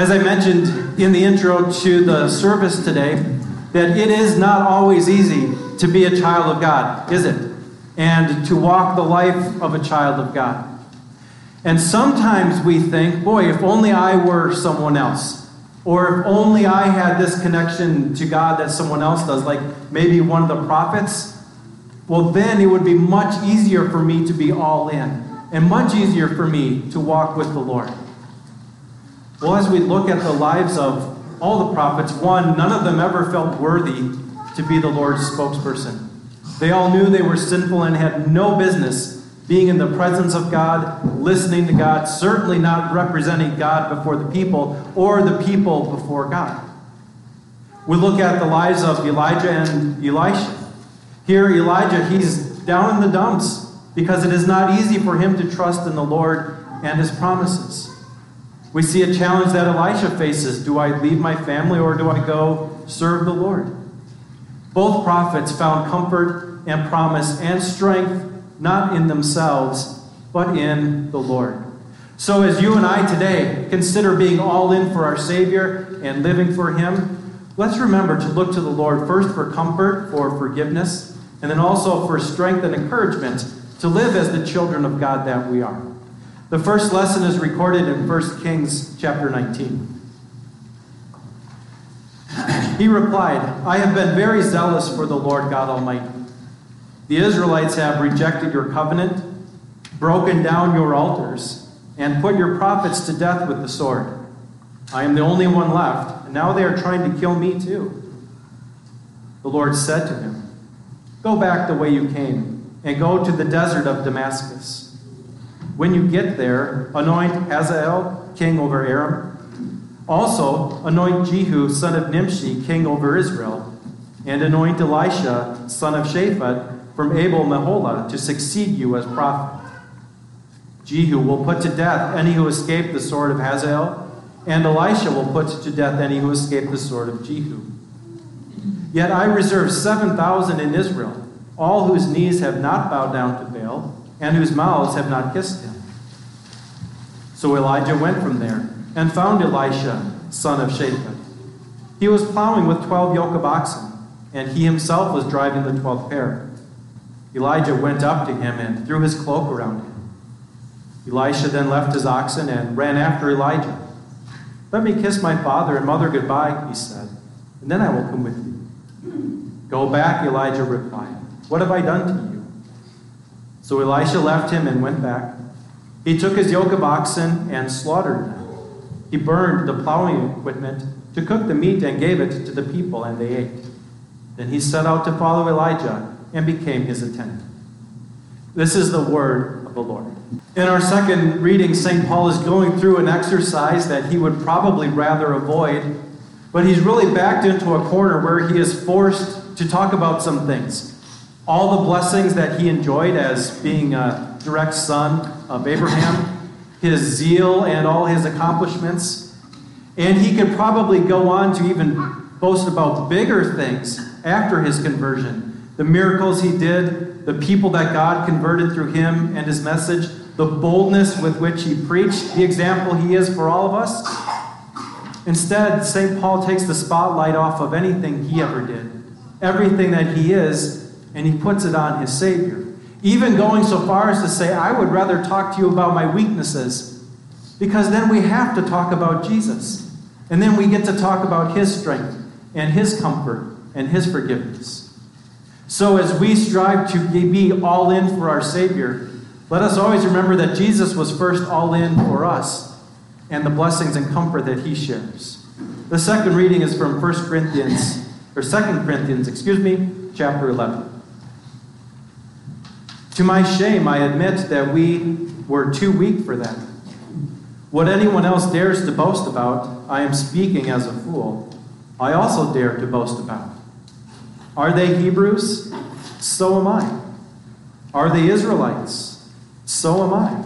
As I mentioned in the intro to the service today, that it is not always easy to be a child of God, is it? And to walk the life of a child of God. And sometimes we think, boy, if only I were someone else. Or if only I had this connection to God that someone else does, like maybe one of the prophets, well, then it would be much easier for me to be all in and much easier for me to walk with the Lord. Well, as we look at the lives of all the prophets, one, none of them ever felt worthy to be the Lord's spokesperson. They all knew they were sinful and had no business being in the presence of God, listening to God, certainly not representing God before the people or the people before God. We look at the lives of Elijah and Elisha. Here, Elijah, he's down in the dumps because it is not easy for him to trust in the Lord and his promises. We see a challenge that Elisha faces Do I leave my family or do I go serve the Lord? Both prophets found comfort and promise and strength not in themselves, but in the Lord. So, as you and I today consider being all in for our Savior and living for Him, let's remember to look to the Lord first for comfort, for forgiveness, and then also for strength and encouragement to live as the children of God that we are. The first lesson is recorded in 1 Kings chapter 19. He replied, I have been very zealous for the Lord God Almighty. The Israelites have rejected your covenant, broken down your altars, and put your prophets to death with the sword. I am the only one left, and now they are trying to kill me too. The Lord said to him, Go back the way you came, and go to the desert of Damascus. When you get there, anoint Hazael king over Aram. Also, anoint Jehu son of Nimshi king over Israel, and anoint Elisha son of Shaphat from Abel Meholah to succeed you as prophet. Jehu will put to death any who escape the sword of Hazael, and Elisha will put to death any who escape the sword of Jehu. Yet I reserve 7,000 in Israel, all whose knees have not bowed down to Baal, and whose mouths have not kissed him. So Elijah went from there and found Elisha, son of Shaphat. He was plowing with 12 yoke of oxen, and he himself was driving the 12th pair. Elijah went up to him and threw his cloak around him. Elisha then left his oxen and ran after Elijah. Let me kiss my father and mother goodbye, he said, and then I will come with you. Go back, Elijah replied. What have I done to you? So Elisha left him and went back. He took his yoke of oxen and slaughtered them. He burned the plowing equipment to cook the meat and gave it to the people, and they ate. Then he set out to follow Elijah and became his attendant. This is the word of the Lord. In our second reading, St. Paul is going through an exercise that he would probably rather avoid, but he's really backed into a corner where he is forced to talk about some things. All the blessings that he enjoyed as being a direct son of Abraham, his zeal and all his accomplishments. And he could probably go on to even boast about bigger things after his conversion the miracles he did, the people that God converted through him and his message, the boldness with which he preached, the example he is for all of us. Instead, St. Paul takes the spotlight off of anything he ever did, everything that he is, and he puts it on his Savior. Even going so far as to say, I would rather talk to you about my weaknesses, because then we have to talk about Jesus. And then we get to talk about his strength and his comfort and his forgiveness. So, as we strive to be all in for our Savior, let us always remember that Jesus was first all in for us and the blessings and comfort that he shares. The second reading is from 1 Corinthians, or 2 Corinthians, excuse me, chapter 11. To my shame, I admit that we were too weak for that. What anyone else dares to boast about, I am speaking as a fool. I also dare to boast about. Are they Hebrews? So am I. Are they Israelites? So am I.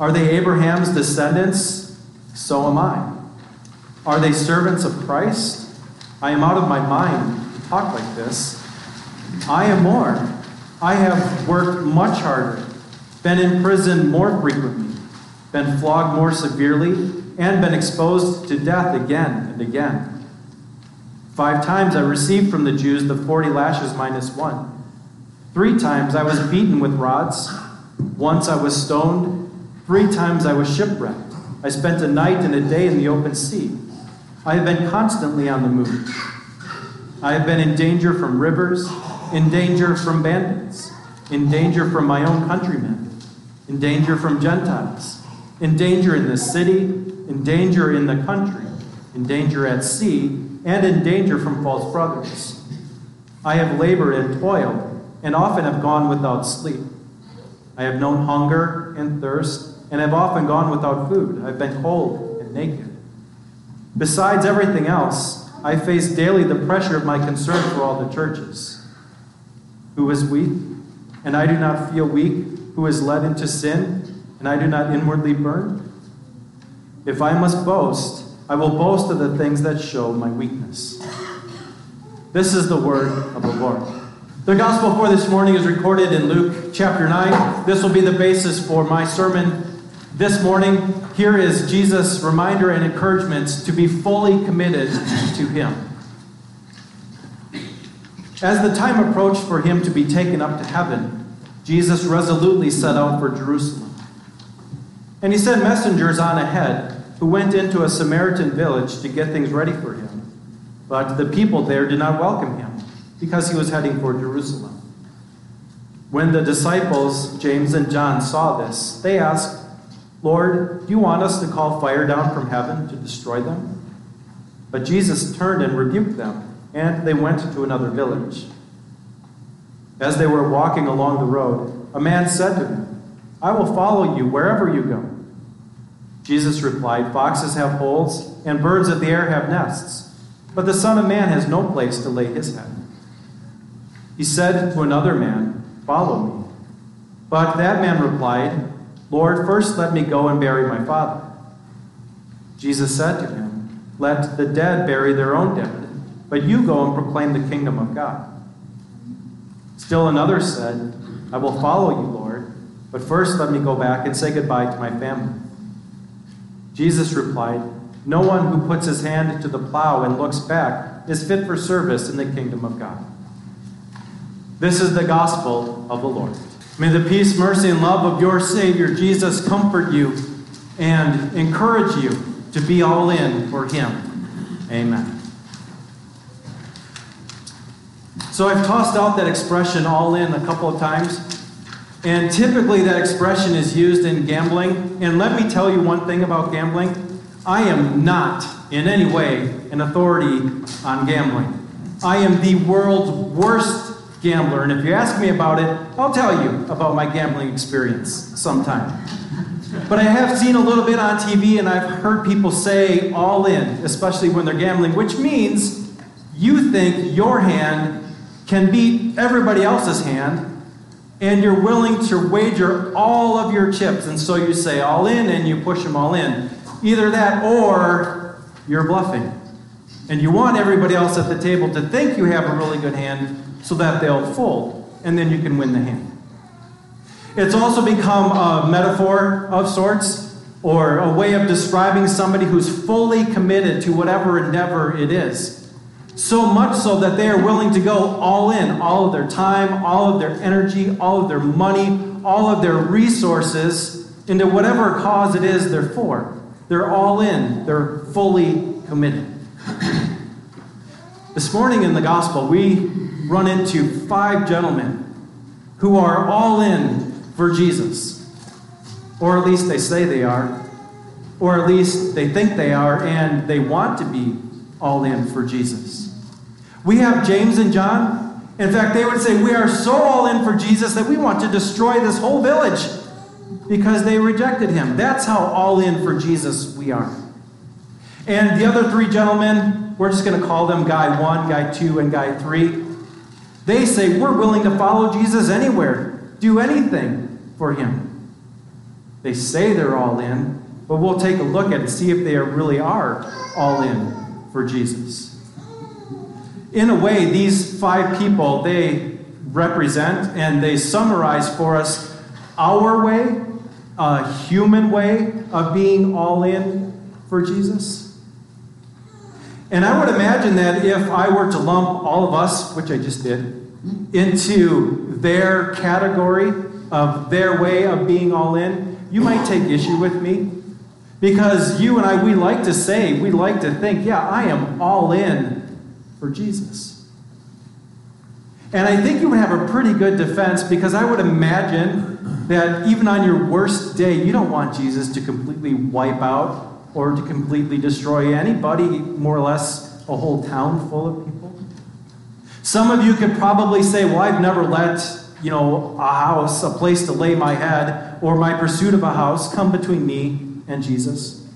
Are they Abraham's descendants? So am I. Are they servants of Christ? I am out of my mind to talk like this. I am more. I have worked much harder, been in prison more frequently, been flogged more severely, and been exposed to death again and again. Five times I received from the Jews the 40 lashes minus one. Three times I was beaten with rods. Once I was stoned. Three times I was shipwrecked. I spent a night and a day in the open sea. I have been constantly on the move. I have been in danger from rivers, in danger from bandits, in danger from my own countrymen, in danger from Gentiles, in danger in the city, in danger in the country, in danger at sea, and in danger from false brothers. I have labored and toiled, and often have gone without sleep. I have known hunger and thirst, and have often gone without food. I've been cold and naked. Besides everything else, I face daily the pressure of my concern for all the churches. Who is weak, and I do not feel weak, who is led into sin, and I do not inwardly burn? If I must boast, I will boast of the things that show my weakness. This is the word of the Lord. The gospel for this morning is recorded in Luke chapter 9. This will be the basis for my sermon this morning. Here is Jesus' reminder and encouragement to be fully committed to Him. As the time approached for Him to be taken up to heaven, Jesus resolutely set out for Jerusalem. And He sent messengers on ahead who went into a Samaritan village to get things ready for Him. But the people there did not welcome Him because He was heading for Jerusalem. When the disciples, James and John, saw this, they asked, Lord, do you want us to call fire down from heaven to destroy them? But Jesus turned and rebuked them, and they went to another village. As they were walking along the road, a man said to them, I will follow you wherever you go. Jesus replied, Foxes have holes, and birds of the air have nests, but the Son of Man has no place to lay his head. He said to another man, Follow me. But that man replied, Lord, first let me go and bury my father. Jesus said to him, Let the dead bury their own dead, but you go and proclaim the kingdom of God. Still another said, I will follow you, Lord, but first let me go back and say goodbye to my family. Jesus replied, No one who puts his hand to the plow and looks back is fit for service in the kingdom of God. This is the gospel of the Lord. May the peace, mercy, and love of your Savior Jesus comfort you and encourage you to be all in for Him. Amen. So I've tossed out that expression all in a couple of times. And typically that expression is used in gambling. And let me tell you one thing about gambling I am not in any way an authority on gambling. I am the world's worst gambler. And if you ask me about it, I'll tell you about my gambling experience sometime. But I have seen a little bit on TV and I've heard people say all in, especially when they're gambling, which means you think your hand can beat everybody else's hand and you're willing to wager all of your chips. And so you say all in and you push them all in. Either that or you're bluffing. And you want everybody else at the table to think you have a really good hand so that they'll fold, and then you can win the hand. It's also become a metaphor of sorts, or a way of describing somebody who's fully committed to whatever endeavor it is. So much so that they are willing to go all in, all of their time, all of their energy, all of their money, all of their resources into whatever cause it is they're for. They're all in, they're fully committed. This morning in the gospel, we run into five gentlemen who are all in for Jesus. Or at least they say they are. Or at least they think they are, and they want to be all in for Jesus. We have James and John. In fact, they would say, We are so all in for Jesus that we want to destroy this whole village because they rejected him. That's how all in for Jesus we are. And the other three gentlemen, we're just going to call them Guy 1, Guy 2, and Guy 3. They say, We're willing to follow Jesus anywhere, do anything for him. They say they're all in, but we'll take a look at it and see if they really are all in for Jesus. In a way, these five people, they represent and they summarize for us our way, a human way of being all in for Jesus? And I would imagine that if I were to lump all of us, which I just did, into their category of their way of being all in, you might take issue with me. Because you and I, we like to say, we like to think, yeah, I am all in for Jesus. And I think you would have a pretty good defense because I would imagine that even on your worst day, you don't want Jesus to completely wipe out or to completely destroy anybody, more or less a whole town full of people. Some of you could probably say, Well, I've never let, you know, a house, a place to lay my head, or my pursuit of a house come between me and Jesus.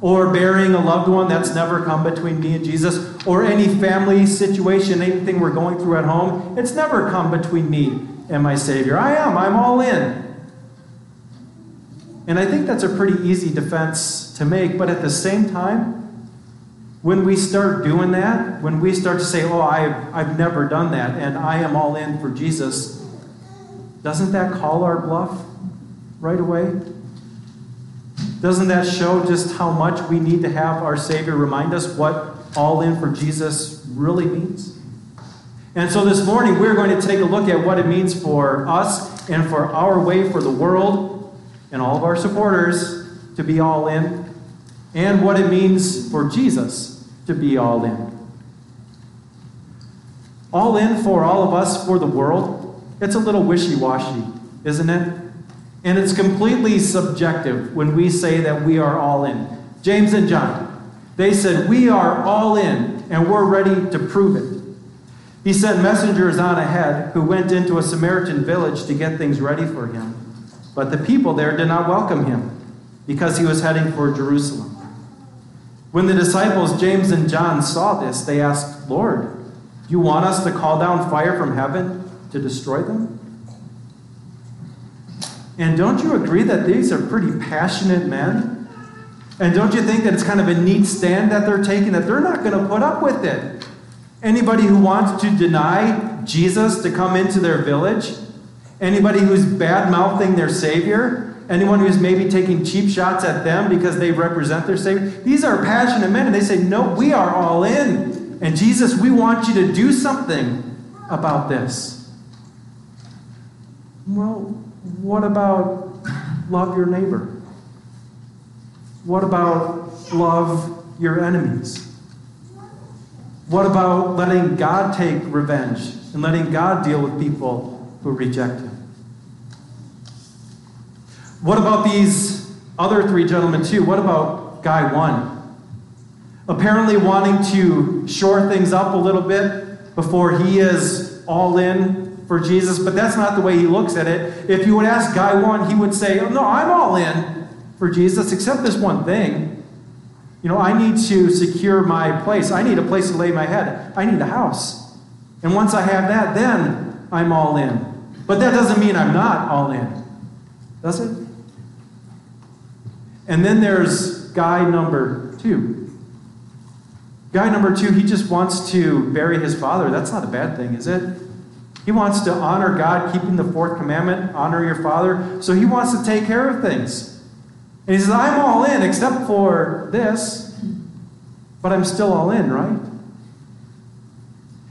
Or burying a loved one, that's never come between me and Jesus. Or any family situation, anything we're going through at home, it's never come between me and my Savior. I am, I'm all in. And I think that's a pretty easy defense to make, but at the same time, when we start doing that, when we start to say, Oh, I've, I've never done that, and I am all in for Jesus, doesn't that call our bluff right away? Doesn't that show just how much we need to have our Savior remind us what all in for Jesus really means? And so this morning, we're going to take a look at what it means for us and for our way for the world and all of our supporters to be all in, and what it means for Jesus to be all in. All in for all of us for the world, it's a little wishy washy, isn't it? And it's completely subjective when we say that we are all in. James and John, they said, We are all in, and we're ready to prove it. He sent messengers on ahead who went into a Samaritan village to get things ready for him. But the people there did not welcome him because he was heading for Jerusalem. When the disciples, James and John, saw this, they asked, Lord, do you want us to call down fire from heaven to destroy them? And don't you agree that these are pretty passionate men? And don't you think that it's kind of a neat stand that they're taking, that they're not going to put up with it? Anybody who wants to deny Jesus to come into their village, anybody who's bad mouthing their Savior, anyone who's maybe taking cheap shots at them because they represent their Savior, these are passionate men, and they say, No, we are all in. And Jesus, we want you to do something about this. Well, what about love your neighbor? What about love your enemies? What about letting God take revenge and letting God deal with people who reject Him? What about these other three gentlemen, too? What about guy one? Apparently, wanting to shore things up a little bit before he is all in for Jesus, but that's not the way he looks at it. If you would ask Guy one, he would say, oh, No, I'm all in for Jesus, except this one thing. You know, I need to secure my place. I need a place to lay my head. I need a house. And once I have that, then I'm all in. But that doesn't mean I'm not all in, does it? And then there's guy number two. Guy number two, he just wants to bury his father. That's not a bad thing, is it? He wants to honor God, keeping the fourth commandment, honor your father. So he wants to take care of things. And he says, I'm all in except for this, but I'm still all in, right?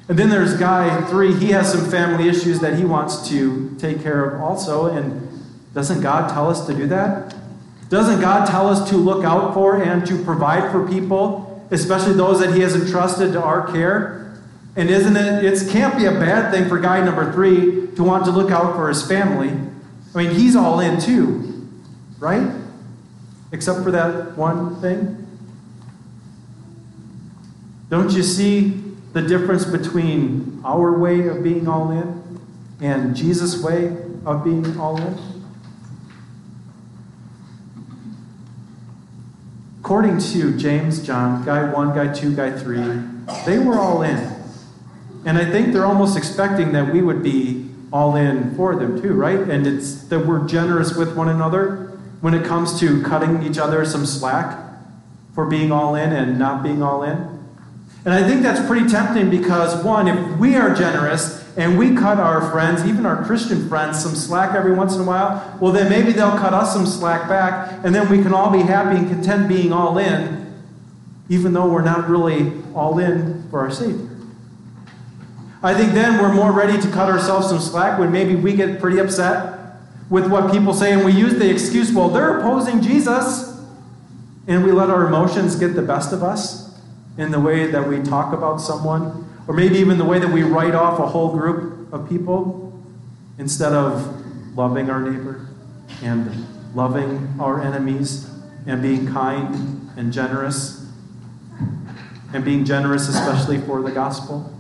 And then there's guy three. He has some family issues that he wants to take care of also. And doesn't God tell us to do that? Doesn't God tell us to look out for and to provide for people, especially those that He has entrusted to our care? And isn't it, it can't be a bad thing for guy number three to want to look out for his family. I mean, he's all in too, right? Except for that one thing. Don't you see the difference between our way of being all in and Jesus' way of being all in? According to James, John, guy one, guy two, guy three, they were all in. And I think they're almost expecting that we would be all in for them too, right? And it's that we're generous with one another when it comes to cutting each other some slack for being all in and not being all in. And I think that's pretty tempting because, one, if we are generous and we cut our friends, even our Christian friends, some slack every once in a while, well, then maybe they'll cut us some slack back, and then we can all be happy and content being all in, even though we're not really all in for our Savior. I think then we're more ready to cut ourselves some slack when maybe we get pretty upset with what people say and we use the excuse, well, they're opposing Jesus, and we let our emotions get the best of us in the way that we talk about someone, or maybe even the way that we write off a whole group of people instead of loving our neighbor and loving our enemies and being kind and generous and being generous, especially for the gospel.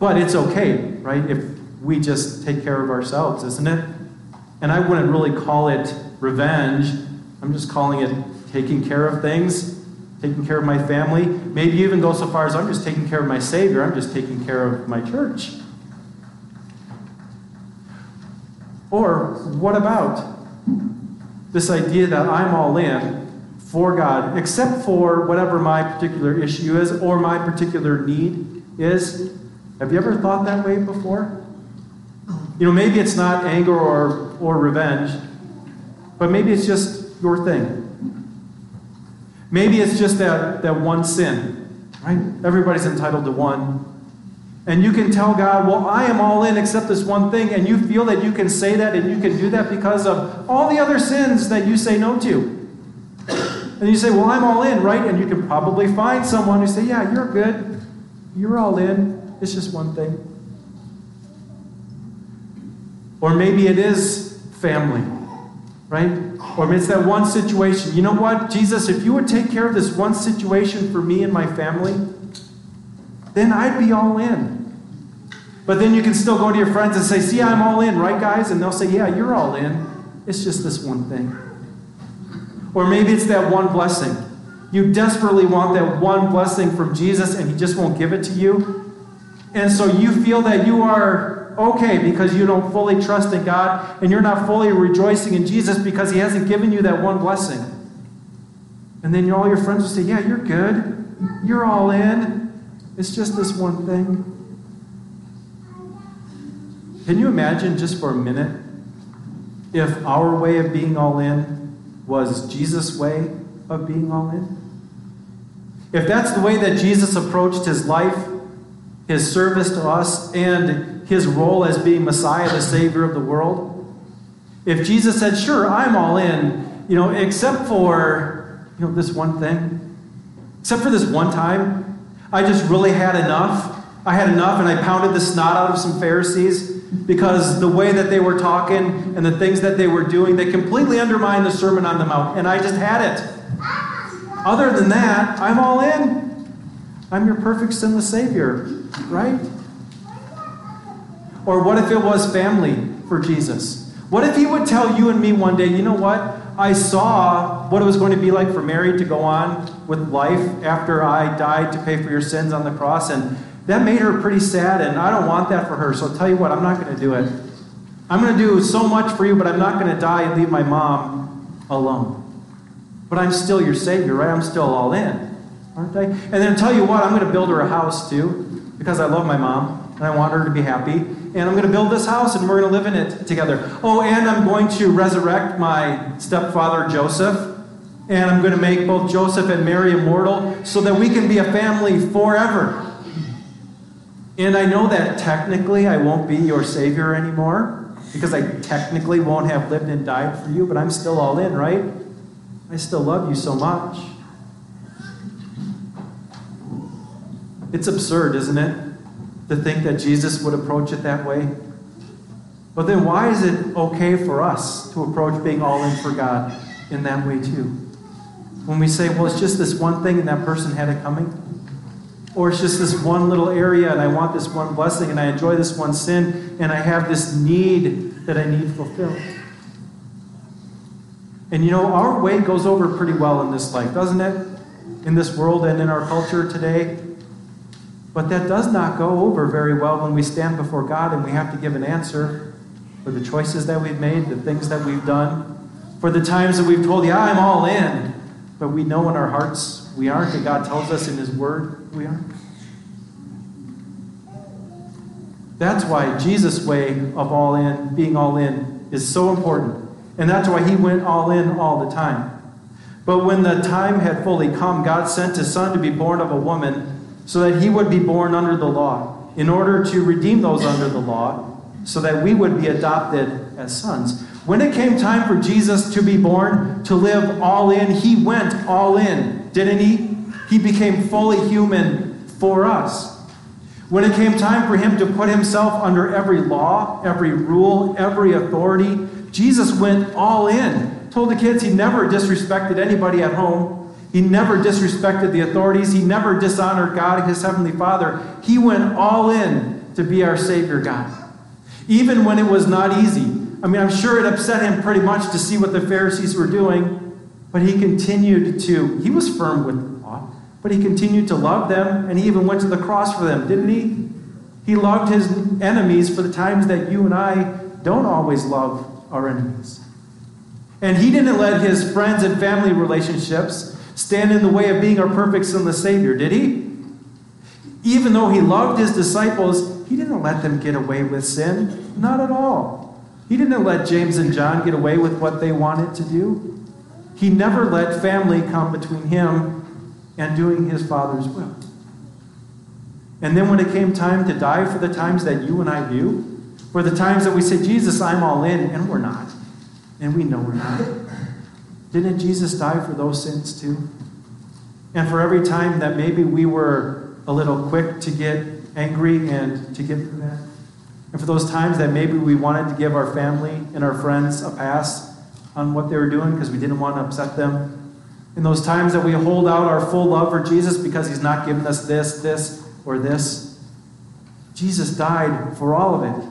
But it's okay, right, if we just take care of ourselves, isn't it? And I wouldn't really call it revenge. I'm just calling it taking care of things taking care of my family. Maybe even go so far as I'm just taking care of my Savior, I'm just taking care of my church. Or what about this idea that I'm all in for God, except for whatever my particular issue is or my particular need is? Have you ever thought that way before? You know, maybe it's not anger or, or revenge, but maybe it's just your thing. Maybe it's just that, that one sin, right? Everybody's entitled to one. And you can tell God, well, I am all in except this one thing. And you feel that you can say that and you can do that because of all the other sins that you say no to. And you say, well, I'm all in, right? And you can probably find someone who say, yeah, you're good. You're all in. It's just one thing. Or maybe it is family, right? Or it's that one situation. You know what, Jesus, if you would take care of this one situation for me and my family, then I'd be all in. But then you can still go to your friends and say, See, I'm all in, right, guys? And they'll say, Yeah, you're all in. It's just this one thing. Or maybe it's that one blessing. You desperately want that one blessing from Jesus and he just won't give it to you. And so you feel that you are okay because you don't fully trust in God and you're not fully rejoicing in Jesus because He hasn't given you that one blessing. And then all your friends will say, Yeah, you're good. You're all in. It's just this one thing. Can you imagine just for a minute if our way of being all in was Jesus' way of being all in? If that's the way that Jesus approached his life, his service to us, and his role as being Messiah, the Savior of the world? If Jesus said, Sure, I'm all in, you know, except for, you know, this one thing, except for this one time, I just really had enough. I had enough and I pounded the snot out of some Pharisees because the way that they were talking and the things that they were doing, they completely undermined the Sermon on the Mount, and I just had it. Other than that, I'm all in. I'm your perfect sinless Savior, right? Or what if it was family for Jesus? What if he would tell you and me one day, you know what? I saw what it was going to be like for Mary to go on with life after I died to pay for your sins on the cross, and that made her pretty sad, and I don't want that for her. So I'll tell you what, I'm not going to do it. I'm going to do so much for you, but I'm not going to die and leave my mom alone. But I'm still your Savior, right? I'm still all in, aren't I? And then tell you what, I'm going to build her a house too, because I love my mom, and I want her to be happy and I'm going to build this house and we're going to live in it together. Oh, and I'm going to resurrect my stepfather Joseph, and I'm going to make both Joseph and Mary immortal so that we can be a family forever. And I know that technically I won't be your Savior anymore because I technically won't have lived and died for you, but I'm still all in, right? I still love you so much. It's absurd, isn't it? to think that Jesus would approach it that way. But then why is it okay for us to approach being all in for God in that way too? When we say, well, it's just this one thing and that person had it coming. Or it's just this one little area and I want this one blessing and I enjoy this one sin and I have this need that I need fulfilled. And you know, our way goes over pretty well in this life, doesn't it? In this world and in our culture today. But that does not go over very well when we stand before God and we have to give an answer for the choices that we've made, the things that we've done, for the times that we've told, Yeah, I'm all in. But we know in our hearts we aren't, and God tells us in His Word we aren't. That's why Jesus' way of all in, being all in, is so important. And that's why He went all in all the time. But when the time had fully come, God sent His Son to be born of a woman so that He would be born under the law, in order to redeem those under the law, so that we would be adopted as sons. When it came time for Jesus to be born, to live all in, He went all in, didn't He? He became fully human for us. When it came time for him to put himself under every law, every rule, every authority, Jesus went all in. Told the kids he never disrespected anybody at home. He never disrespected the authorities. He never dishonored God, his heavenly Father. He went all in to be our Savior God. Even when it was not easy. I mean, I'm sure it upset him pretty much to see what the Pharisees were doing, but he continued to, he was firm with God, but he continued to love them, and he even went to the cross for them, didn't he? He loved his enemies for the times that you and I don't always love our enemies. And he didn't let his friends and family relationships stand in the way of being our perfect sinless Savior, did he? Even though he loved his disciples, he didn't let them get away with sin. Not at all. He didn't let James and John get away with what they wanted to do. He never let family come between him and doing his Father's will. And then when it came time to die for the times that you and I do, for the times that we say, Jesus, I'm all in, and we're not. And we know we're not. Didn't Jesus die for those sins too? And for every time that maybe we were a little quick to get angry and to get through that. And for those times that maybe we wanted to give our family and our friends a pass on what they were doing because we didn't want to upset them in those times that we hold out our full love for Jesus because he's not given us this, this, or this. Jesus died for all of it.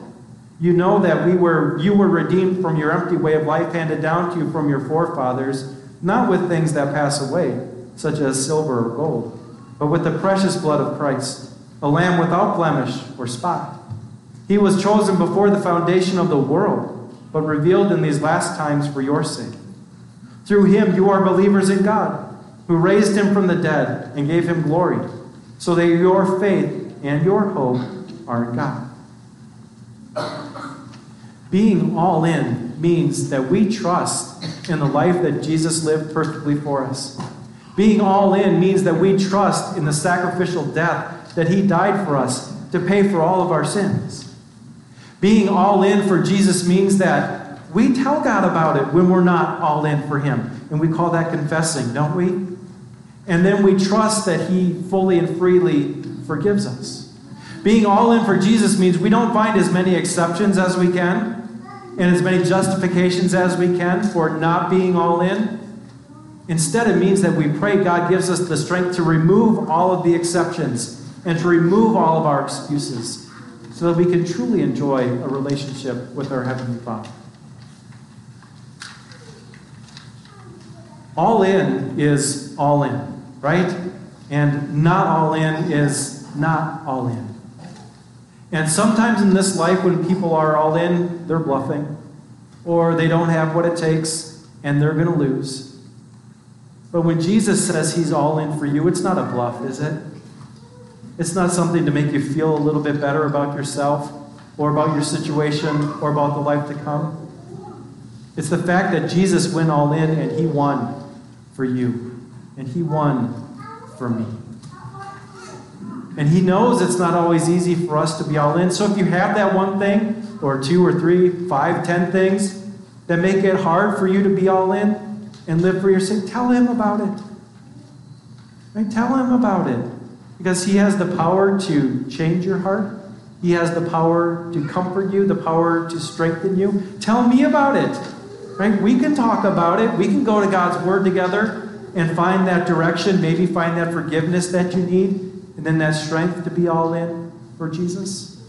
You know that we were you were redeemed from your empty way of life handed down to you from your forefathers, not with things that pass away, such as silver or gold, but with the precious blood of Christ, a lamb without blemish or spot. He was chosen before the foundation of the world, but revealed in these last times for your sake. Through him, you are believers in God, who raised him from the dead and gave him glory, so that your faith and your hope are in God. Being all in means that we trust in the life that Jesus lived perfectly for us. Being all in means that we trust in the sacrificial death that he died for us to pay for all of our sins. Being all in for Jesus means that we tell God about it when we're not all in for Him. And we call that confessing, don't we? And then we trust that He fully and freely forgives us. Being all in for Jesus means we don't find as many exceptions as we can and as many justifications as we can for not being all in. Instead, it means that we pray God gives us the strength to remove all of the exceptions and to remove all of our excuses so that we can truly enjoy a relationship with our Heavenly Father. All in is all in, right? And not all in is not all in. And sometimes in this life, when people are all in, they're bluffing, or they don't have what it takes, and they're going to lose. But when Jesus says he's all in for you, it's not a bluff, is it? It's not something to make you feel a little bit better about yourself, or about your situation, or about the life to come. It's the fact that Jesus went all in and he won for you, and He won for me. And He knows it's not always easy for us to be all in. So if you have that one thing, or two or three, five, ten things that make it hard for you to be all in and live for your sake, tell Him about it. Right? Tell Him about it. Because He has the power to change your heart. He has the power to comfort you, the power to strengthen you. Tell me about it. Right? We can talk about it. We can go to God's Word together and find that direction, maybe find that forgiveness that you need, and then that strength to be all in for Jesus.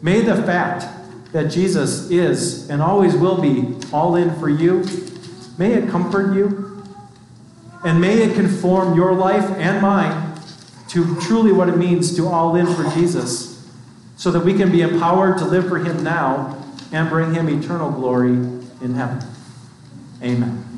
May the fact that Jesus is and always will be all in for you, may it comfort you, and may it conform your life and mine to truly what it means to all in for Jesus, so that we can be empowered to live for Him now and bring him eternal glory in heaven. Amen.